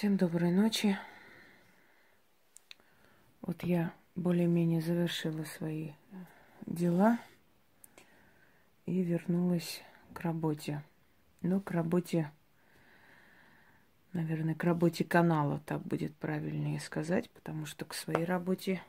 Всем доброй ночи. Вот я более-менее завершила свои дела и вернулась к работе. Ну, к работе, наверное, к работе канала, так будет правильнее сказать, потому что к своей работе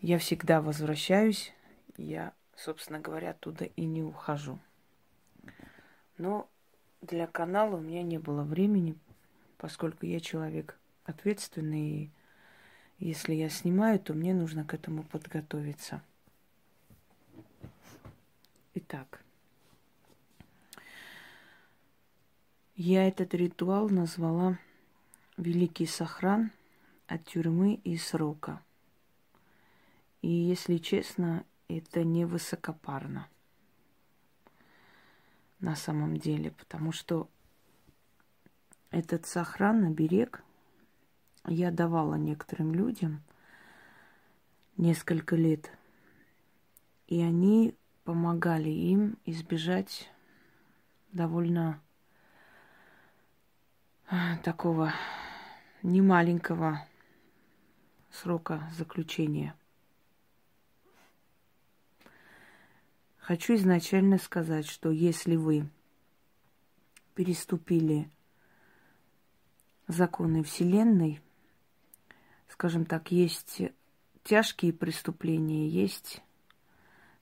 я всегда возвращаюсь. Я, собственно говоря, оттуда и не ухожу. Но для канала у меня не было времени, поскольку я человек ответственный, и если я снимаю, то мне нужно к этому подготовиться. Итак, я этот ритуал назвала Великий Сохран от тюрьмы и срока. И если честно, это не высокопарно на самом деле, потому что этот сохран, оберег я давала некоторым людям несколько лет. И они помогали им избежать довольно а, такого немаленького срока заключения. Хочу изначально сказать, что если вы переступили законы Вселенной, скажем так, есть тяжкие преступления, есть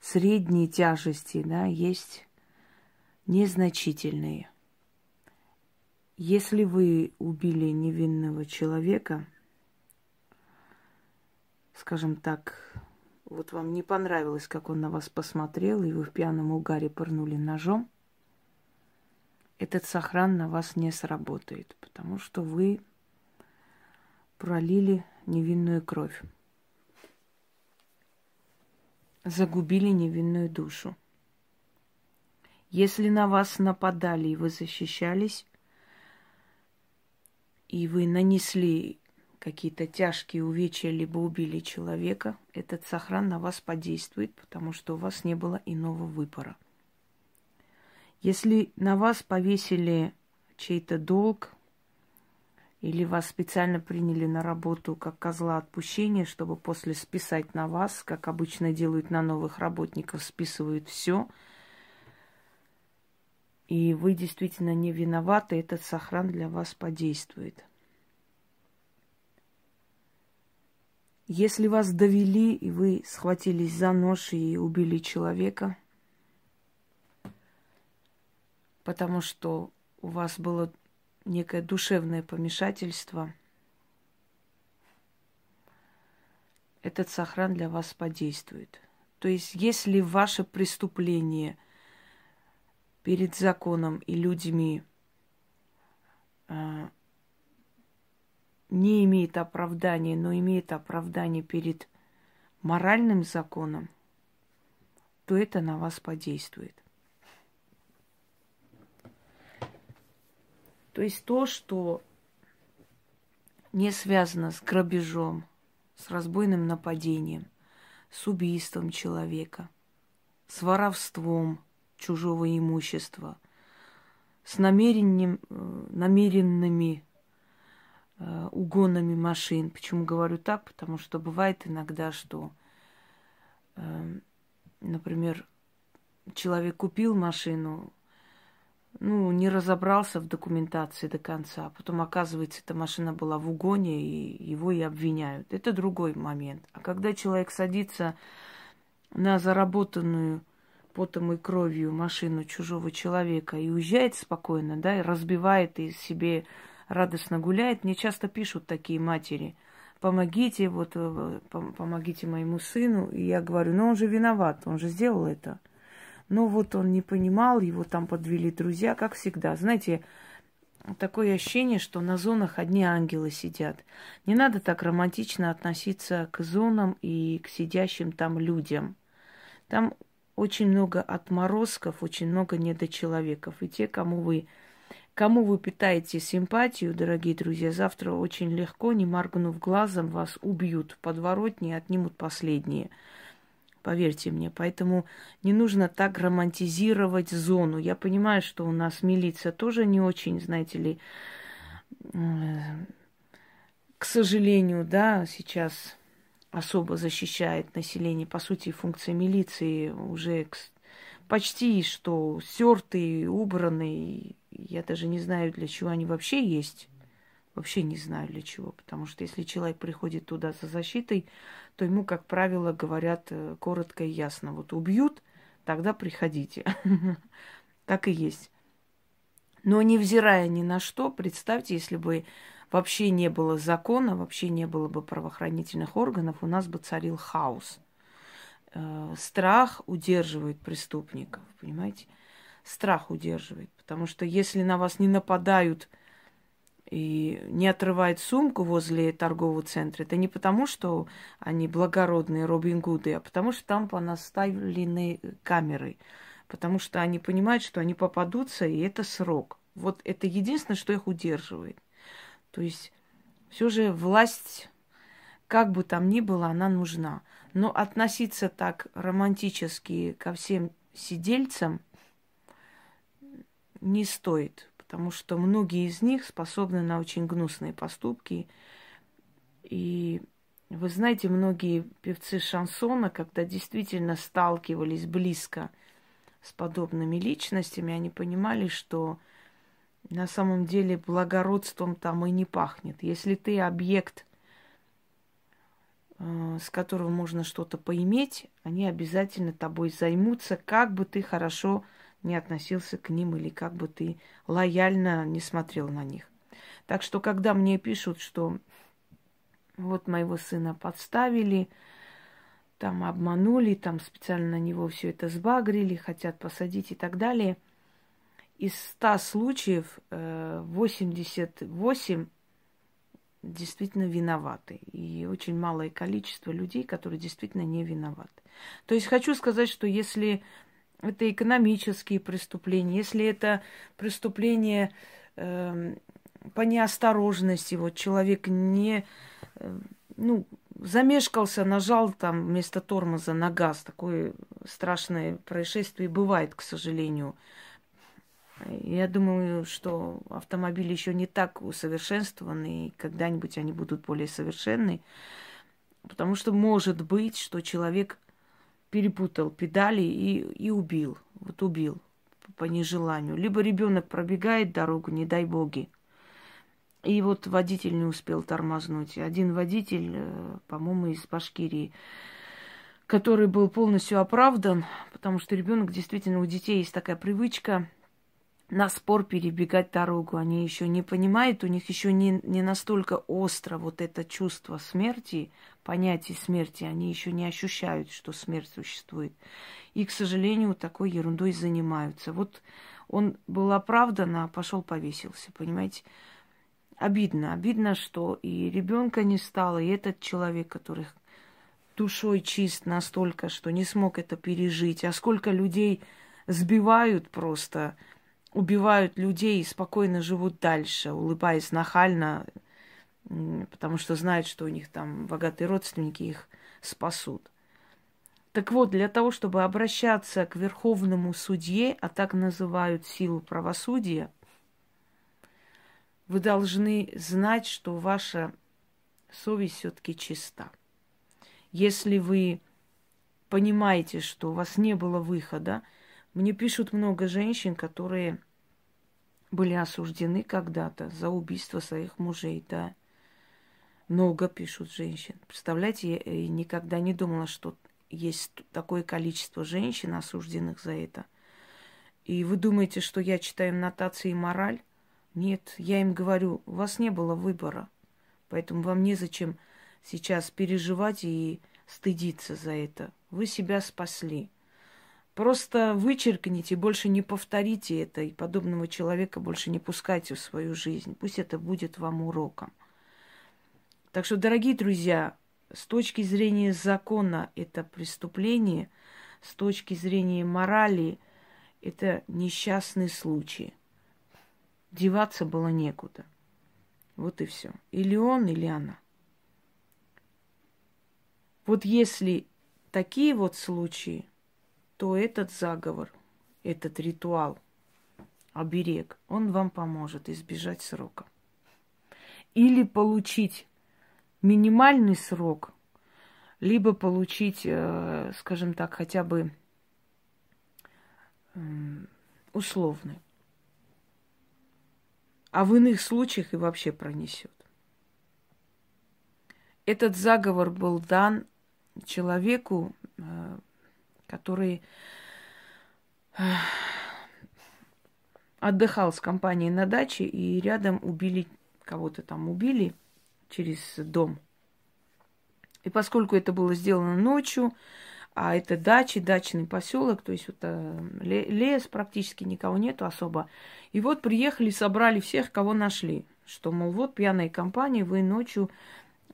средние тяжести, да, есть незначительные. Если вы убили невинного человека, скажем так, вот вам не понравилось, как он на вас посмотрел, и вы в пьяном угаре пырнули ножом – этот сохран на вас не сработает, потому что вы пролили невинную кровь, загубили невинную душу. Если на вас нападали и вы защищались, и вы нанесли какие-то тяжкие увечья, либо убили человека, этот сохран на вас подействует, потому что у вас не было иного выбора – если на вас повесили чей-то долг, или вас специально приняли на работу как козла отпущения, чтобы после списать на вас, как обычно делают на новых работников, списывают все, и вы действительно не виноваты, этот сохран для вас подействует. Если вас довели, и вы схватились за нож и убили человека – потому что у вас было некое душевное помешательство, этот сохран для вас подействует. То есть, если ваше преступление перед законом и людьми э, не имеет оправдания, но имеет оправдание перед моральным законом, то это на вас подействует. То есть то, что не связано с грабежом, с разбойным нападением, с убийством человека, с воровством чужого имущества, с намерением, э, намеренными э, угонами машин. Почему говорю так? Потому что бывает иногда, что, э, например, человек купил машину, ну, не разобрался в документации до конца. А потом, оказывается, эта машина была в угоне, и его и обвиняют. Это другой момент. А когда человек садится на заработанную потом и кровью машину чужого человека и уезжает спокойно, да, и разбивает, и себе радостно гуляет, мне часто пишут такие матери, помогите, вот, э, помогите моему сыну. И я говорю, ну он же виноват, он же сделал это. Но вот он не понимал, его там подвели друзья, как всегда. Знаете, такое ощущение, что на зонах одни ангелы сидят. Не надо так романтично относиться к зонам и к сидящим там людям. Там очень много отморозков, очень много недочеловеков. И те, кому вы, кому вы питаете симпатию, дорогие друзья, завтра очень легко, не моргнув глазом, вас убьют в подворотне и отнимут последние. Поверьте мне. Поэтому не нужно так романтизировать зону. Я понимаю, что у нас милиция тоже не очень, знаете ли, к сожалению, да, сейчас особо защищает население. По сути, функция милиции уже почти что стертые, убранные. Я даже не знаю, для чего они вообще есть. Вообще не знаю для чего. Потому что если человек приходит туда за защитой, то ему, как правило, говорят э, коротко и ясно. Вот убьют, тогда приходите. Так и есть. Но невзирая ни на что, представьте, если бы вообще не было закона, вообще не было бы правоохранительных органов, у нас бы царил хаос. Э, страх удерживает преступников, понимаете? Страх удерживает. Потому что если на вас не нападают и не отрывают сумку возле торгового центра, это не потому, что они благородные Робин Гуды, а потому что там понаставлены камеры. Потому что они понимают, что они попадутся, и это срок. Вот это единственное, что их удерживает. То есть все же власть, как бы там ни было, она нужна. Но относиться так романтически ко всем сидельцам не стоит, потому что многие из них способны на очень гнусные поступки. И вы знаете, многие певцы шансона, когда действительно сталкивались близко с подобными личностями, они понимали, что на самом деле благородством там и не пахнет. Если ты объект, э, с которого можно что-то поиметь, они обязательно тобой займутся, как бы ты хорошо не относился к ним или как бы ты лояльно не смотрел на них. Так что, когда мне пишут, что вот моего сына подставили, там обманули, там специально на него все это сбагрили, хотят посадить и так далее – из 100 случаев 88 э, действительно виноваты. И очень малое количество людей, которые действительно не виноваты. То есть хочу сказать, что если это экономические преступления, если это преступление э, по неосторожности, вот человек не, э, ну, замешкался, нажал там вместо тормоза на газ, такое страшное происшествие бывает, к сожалению. Я думаю, что автомобили еще не так усовершенствованы, и когда-нибудь они будут более совершенны. Потому что может быть, что человек перепутал педали и, и убил. Вот убил по нежеланию. Либо ребенок пробегает дорогу, не дай боги. И вот водитель не успел тормознуть. Один водитель, э, по-моему, из Башкирии, который был полностью оправдан, потому что ребенок действительно у детей есть такая привычка – на спор перебегать дорогу. Они еще не понимают, у них еще не, не настолько остро вот это чувство смерти, понятие смерти, они еще не ощущают, что смерть существует. И, к сожалению, такой ерундой занимаются. Вот он был оправдан, а пошел повесился, понимаете? Обидно, обидно, что и ребенка не стало, и этот человек, который душой чист настолько, что не смог это пережить. А сколько людей сбивают просто, убивают людей и спокойно живут дальше, улыбаясь нахально, потому что знают, что у них там богатые родственники их спасут. Так вот, для того, чтобы обращаться к верховному судье, а так называют силу правосудия, вы должны знать, что ваша совесть все-таки чиста. Если вы понимаете, что у вас не было выхода, мне пишут много женщин, которые были осуждены когда-то за убийство своих мужей, да. Много пишут женщин. Представляете, я никогда не думала, что есть такое количество женщин, осужденных за это. И вы думаете, что я читаю нотации и мораль? Нет, я им говорю, у вас не было выбора. Поэтому вам незачем сейчас переживать и стыдиться за это. Вы себя спасли. Просто вычеркните, больше не повторите это, и подобного человека больше не пускайте в свою жизнь. Пусть это будет вам уроком. Так что, дорогие друзья, с точки зрения закона это преступление, с точки зрения морали это несчастный случай. Деваться было некуда. Вот и все. Или он, или она. Вот если такие вот случаи, то этот заговор, этот ритуал, оберег, он вам поможет избежать срока. или получить минимальный срок, либо получить, э, скажем так, хотя бы условный. А в иных случаях и вообще пронесет. Этот заговор был дан человеку, э, который э, отдыхал с компанией на даче, и рядом убили, кого-то там убили через дом. И поскольку это было сделано ночью, а это дачи, дачный поселок, то есть вот э, лес практически никого нету особо. И вот приехали, собрали всех, кого нашли. Что, мол, вот пьяная компания, вы ночью,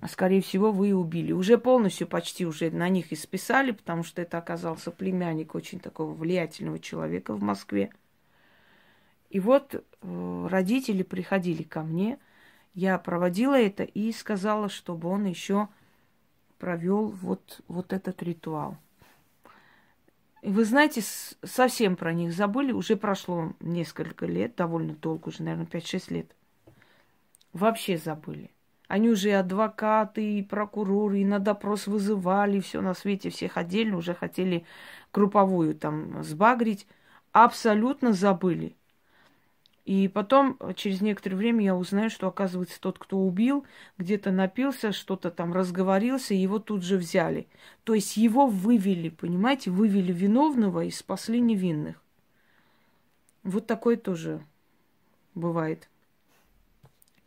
скорее всего, вы убили. Уже полностью почти уже на них и списали, потому что это оказался племянник очень такого влиятельного человека в Москве. И вот э, родители приходили ко мне, я проводила это и сказала, чтобы он еще провел вот, вот этот ритуал. Вы знаете, совсем про них забыли. Уже прошло несколько лет, довольно долго, уже, наверное, 5-6 лет. Вообще забыли. Они уже и адвокаты, и прокуроры, и на допрос вызывали, все на свете, всех отдельно уже хотели групповую там сбагрить. Абсолютно забыли. И потом, э, через некоторое время, я узнаю, что, оказывается, тот, кто убил, где-то напился, что-то там разговорился, его тут же взяли. То есть его вывели, понимаете, вывели виновного и спасли невинных. Вот такое тоже бывает.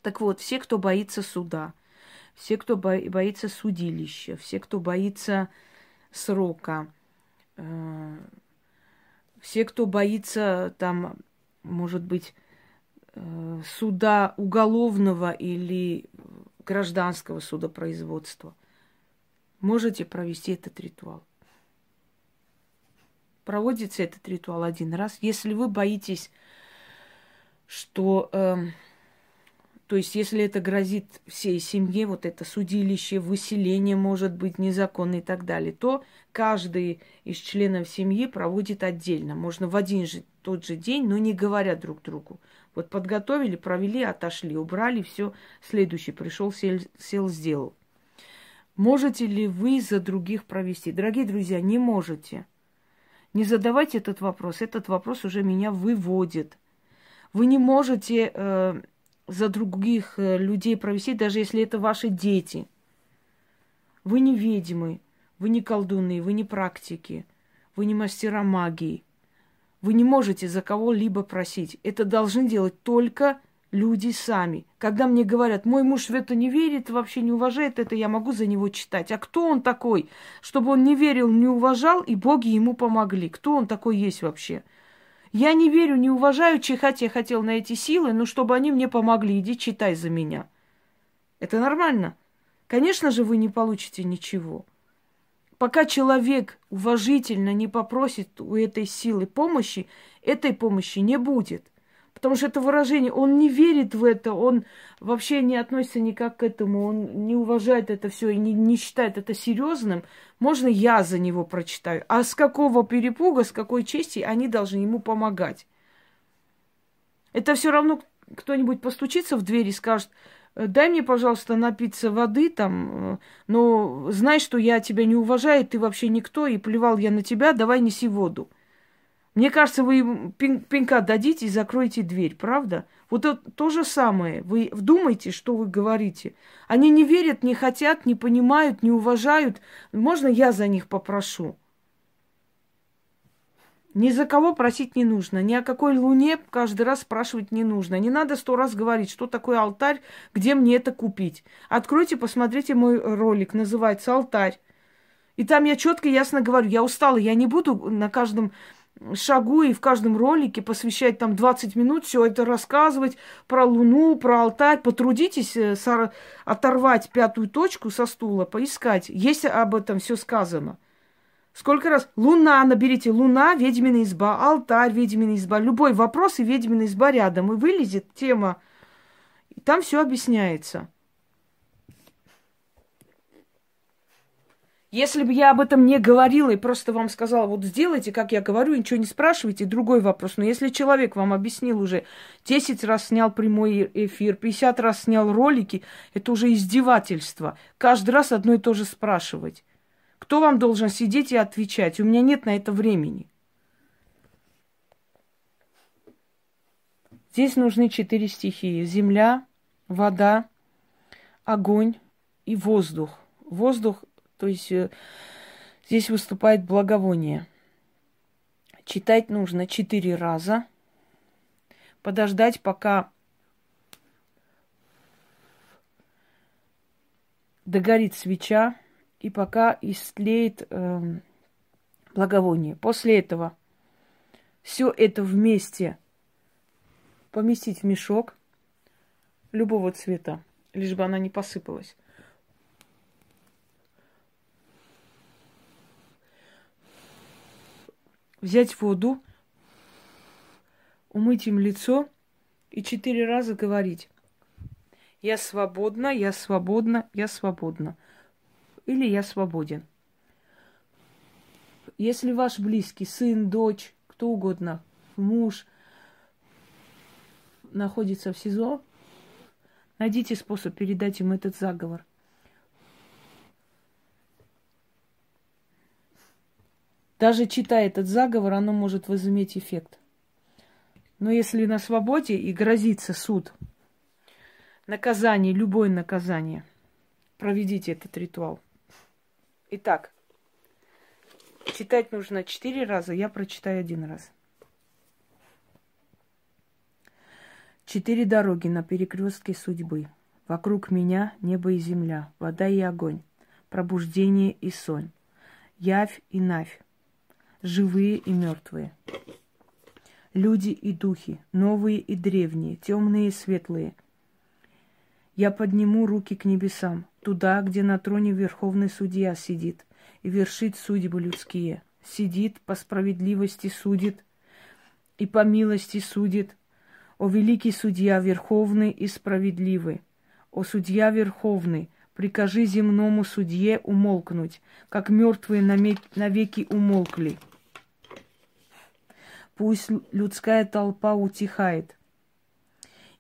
Так вот, все, кто боится суда, все, кто боится судилища, все, кто боится срока, э, все, кто боится там, может быть, суда уголовного или гражданского судопроизводства, можете провести этот ритуал. Проводится этот ритуал один раз. Если вы боитесь, что, э, то есть, если это грозит всей семье, вот это судилище, выселение может быть незаконно и так далее, то каждый из членов семьи проводит отдельно. Можно в один же тот же день, но не говоря друг другу. Вот подготовили, провели, отошли, убрали, все. Следующий пришел, сел, сел, сделал. Можете ли вы за других провести? Дорогие друзья, не можете. Не задавайте этот вопрос. Этот вопрос уже меня выводит. Вы не можете э, за других э, людей провести, даже если это ваши дети. Вы не ведьмы, вы не колдуны, вы не практики, вы не мастера магии. Вы не можете за кого-либо просить. Это должны делать только люди сами. Когда мне говорят, мой муж в это не верит, вообще не уважает это, я могу за него читать. А кто он такой, чтобы он не верил, не уважал, и боги ему помогли? Кто он такой есть вообще? Я не верю, не уважаю, чихать я хотел на эти силы, но чтобы они мне помогли, иди читай за меня. Это нормально? Конечно же, вы не получите ничего. Пока человек уважительно не попросит у этой силы помощи, этой помощи не будет. Потому что это выражение, он не верит в это, он вообще не относится никак к этому, он не уважает это все и не, не считает это серьезным. Можно я за него прочитаю. А с какого перепуга, с какой чести они должны ему помогать? Это все равно кто-нибудь постучится в дверь и скажет, дай мне, пожалуйста, напиться воды там, э, но знай, что я тебя не уважаю, ты вообще никто, и плевал я на тебя, давай неси воду. Мне кажется, вы пинка дадите и закроете дверь, правда? Вот это то же самое. Вы вдумайте, что вы говорите. Они не верят, не хотят, не понимают, не уважают. Можно я за них попрошу? Ни за кого просить не нужно, ни о какой луне каждый раз спрашивать не нужно. Не надо сто раз говорить, что такое алтарь, где мне это купить. Откройте, посмотрите мой ролик, называется «Алтарь». И там я четко ясно говорю, я устала, я не буду на каждом шагу и в каждом ролике посвящать там 20 минут, все это рассказывать про Луну, про алтарь. Потрудитесь э, оторвать пятую точку со стула, поискать. Есть об этом все сказано. Сколько раз? Луна, наберите луна, ведьмина изба, алтарь, ведьмина изба. Любой вопрос и ведьмина изба рядом. И вылезет тема. И там все объясняется. Если бы я об этом не говорила и просто вам сказала, вот сделайте, как я говорю, ничего не спрашивайте, другой вопрос. Но если человек вам объяснил уже 10 раз снял прямой эфир, 50 раз снял ролики, это уже издевательство. Каждый раз одно и то же спрашивать. Кто вам должен сидеть и отвечать? У меня нет на это времени. Здесь нужны четыре стихии. Земля, вода, огонь и воздух. Воздух то есть э, здесь выступает благовоние. Читать нужно четыре раза. Подождать, пока догорит свеча и пока истлеет э, благовоние. После этого все это вместе поместить в мешок любого цвета, лишь бы она не посыпалась. взять воду, умыть им лицо и четыре раза говорить. Я свободна, я свободна, я свободна. Или я свободен. Если ваш близкий, сын, дочь, кто угодно, муж находится в СИЗО, найдите способ передать им этот заговор. Даже читая этот заговор, оно может возыметь эффект. Но если на свободе и грозится суд, наказание, любое наказание, проведите этот ритуал. Итак, читать нужно четыре раза, я прочитаю один раз. Четыре дороги на перекрестке судьбы. Вокруг меня небо и земля, вода и огонь, пробуждение и сон, явь и навь, живые и мертвые. Люди и духи, новые и древние, темные и светлые. Я подниму руки к небесам, туда, где на троне Верховный Судья сидит и вершит судьбы людские. Сидит, по справедливости судит и по милости судит. О великий судья, верховный и справедливый! О судья верховный, прикажи земному судье умолкнуть, как мертвые навеки умолкли. Пусть людская толпа утихает.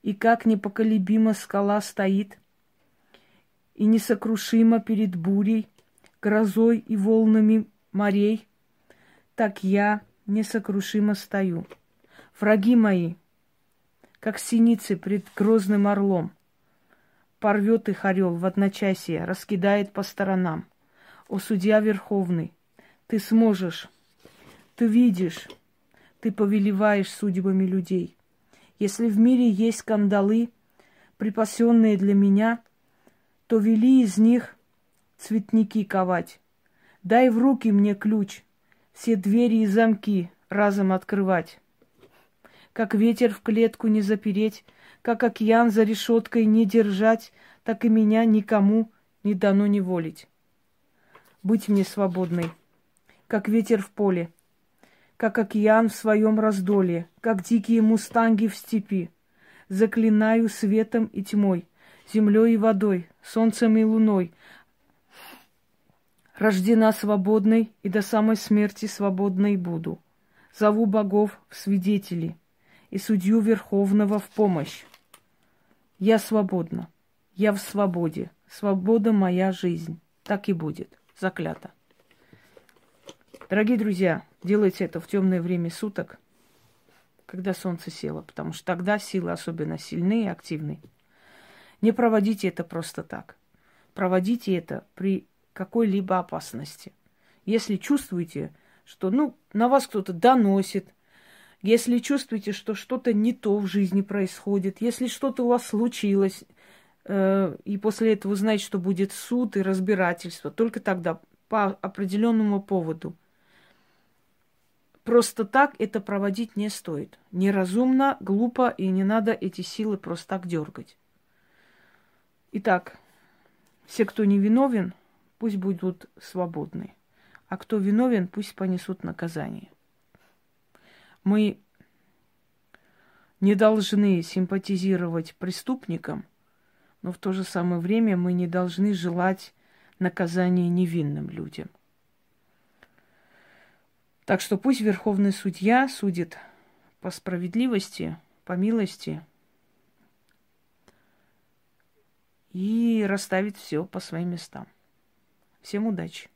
И как непоколебима скала стоит, и несокрушимо перед бурей, грозой и волнами морей, так я несокрушимо стою. Враги мои, как синицы пред грозным орлом, порвет их орел в одночасье, раскидает по сторонам. О, судья верховный, ты сможешь, ты видишь, ты повелеваешь судьбами людей. Если в мире есть кандалы, припасенные для меня, то вели из них цветники ковать. Дай в руки мне ключ, все двери и замки разом открывать. Как ветер в клетку не запереть, как океан за решеткой не держать, так и меня никому не дано не волить. Быть мне свободной, как ветер в поле — как океан в своем раздолье, как дикие мустанги в степи. Заклинаю светом и тьмой, землей и водой, солнцем и луной. Рождена свободной и до самой смерти свободной буду. Зову богов в свидетели и судью Верховного в помощь. Я свободна, я в свободе, свобода моя жизнь. Так и будет, заклято. Дорогие друзья, Делайте это в темное время суток, когда солнце село, потому что тогда силы особенно сильные и активны. Не проводите это просто так. Проводите это при какой-либо опасности. Если чувствуете, что ну, на вас кто-то доносит, если чувствуете, что что-то не то в жизни происходит, если что-то у вас случилось, э, и после этого знаете, что будет суд и разбирательство, только тогда по определенному поводу – просто так это проводить не стоит. Неразумно, глупо, и не надо эти силы просто так дергать. Итак, все, кто не виновен, пусть будут свободны. А кто виновен, пусть понесут наказание. Мы не должны симпатизировать преступникам, но в то же самое время мы не должны желать наказание невинным людям. Так что пусть Верховный Судья судит по справедливости, по милости и расставит все по своим местам. Всем удачи!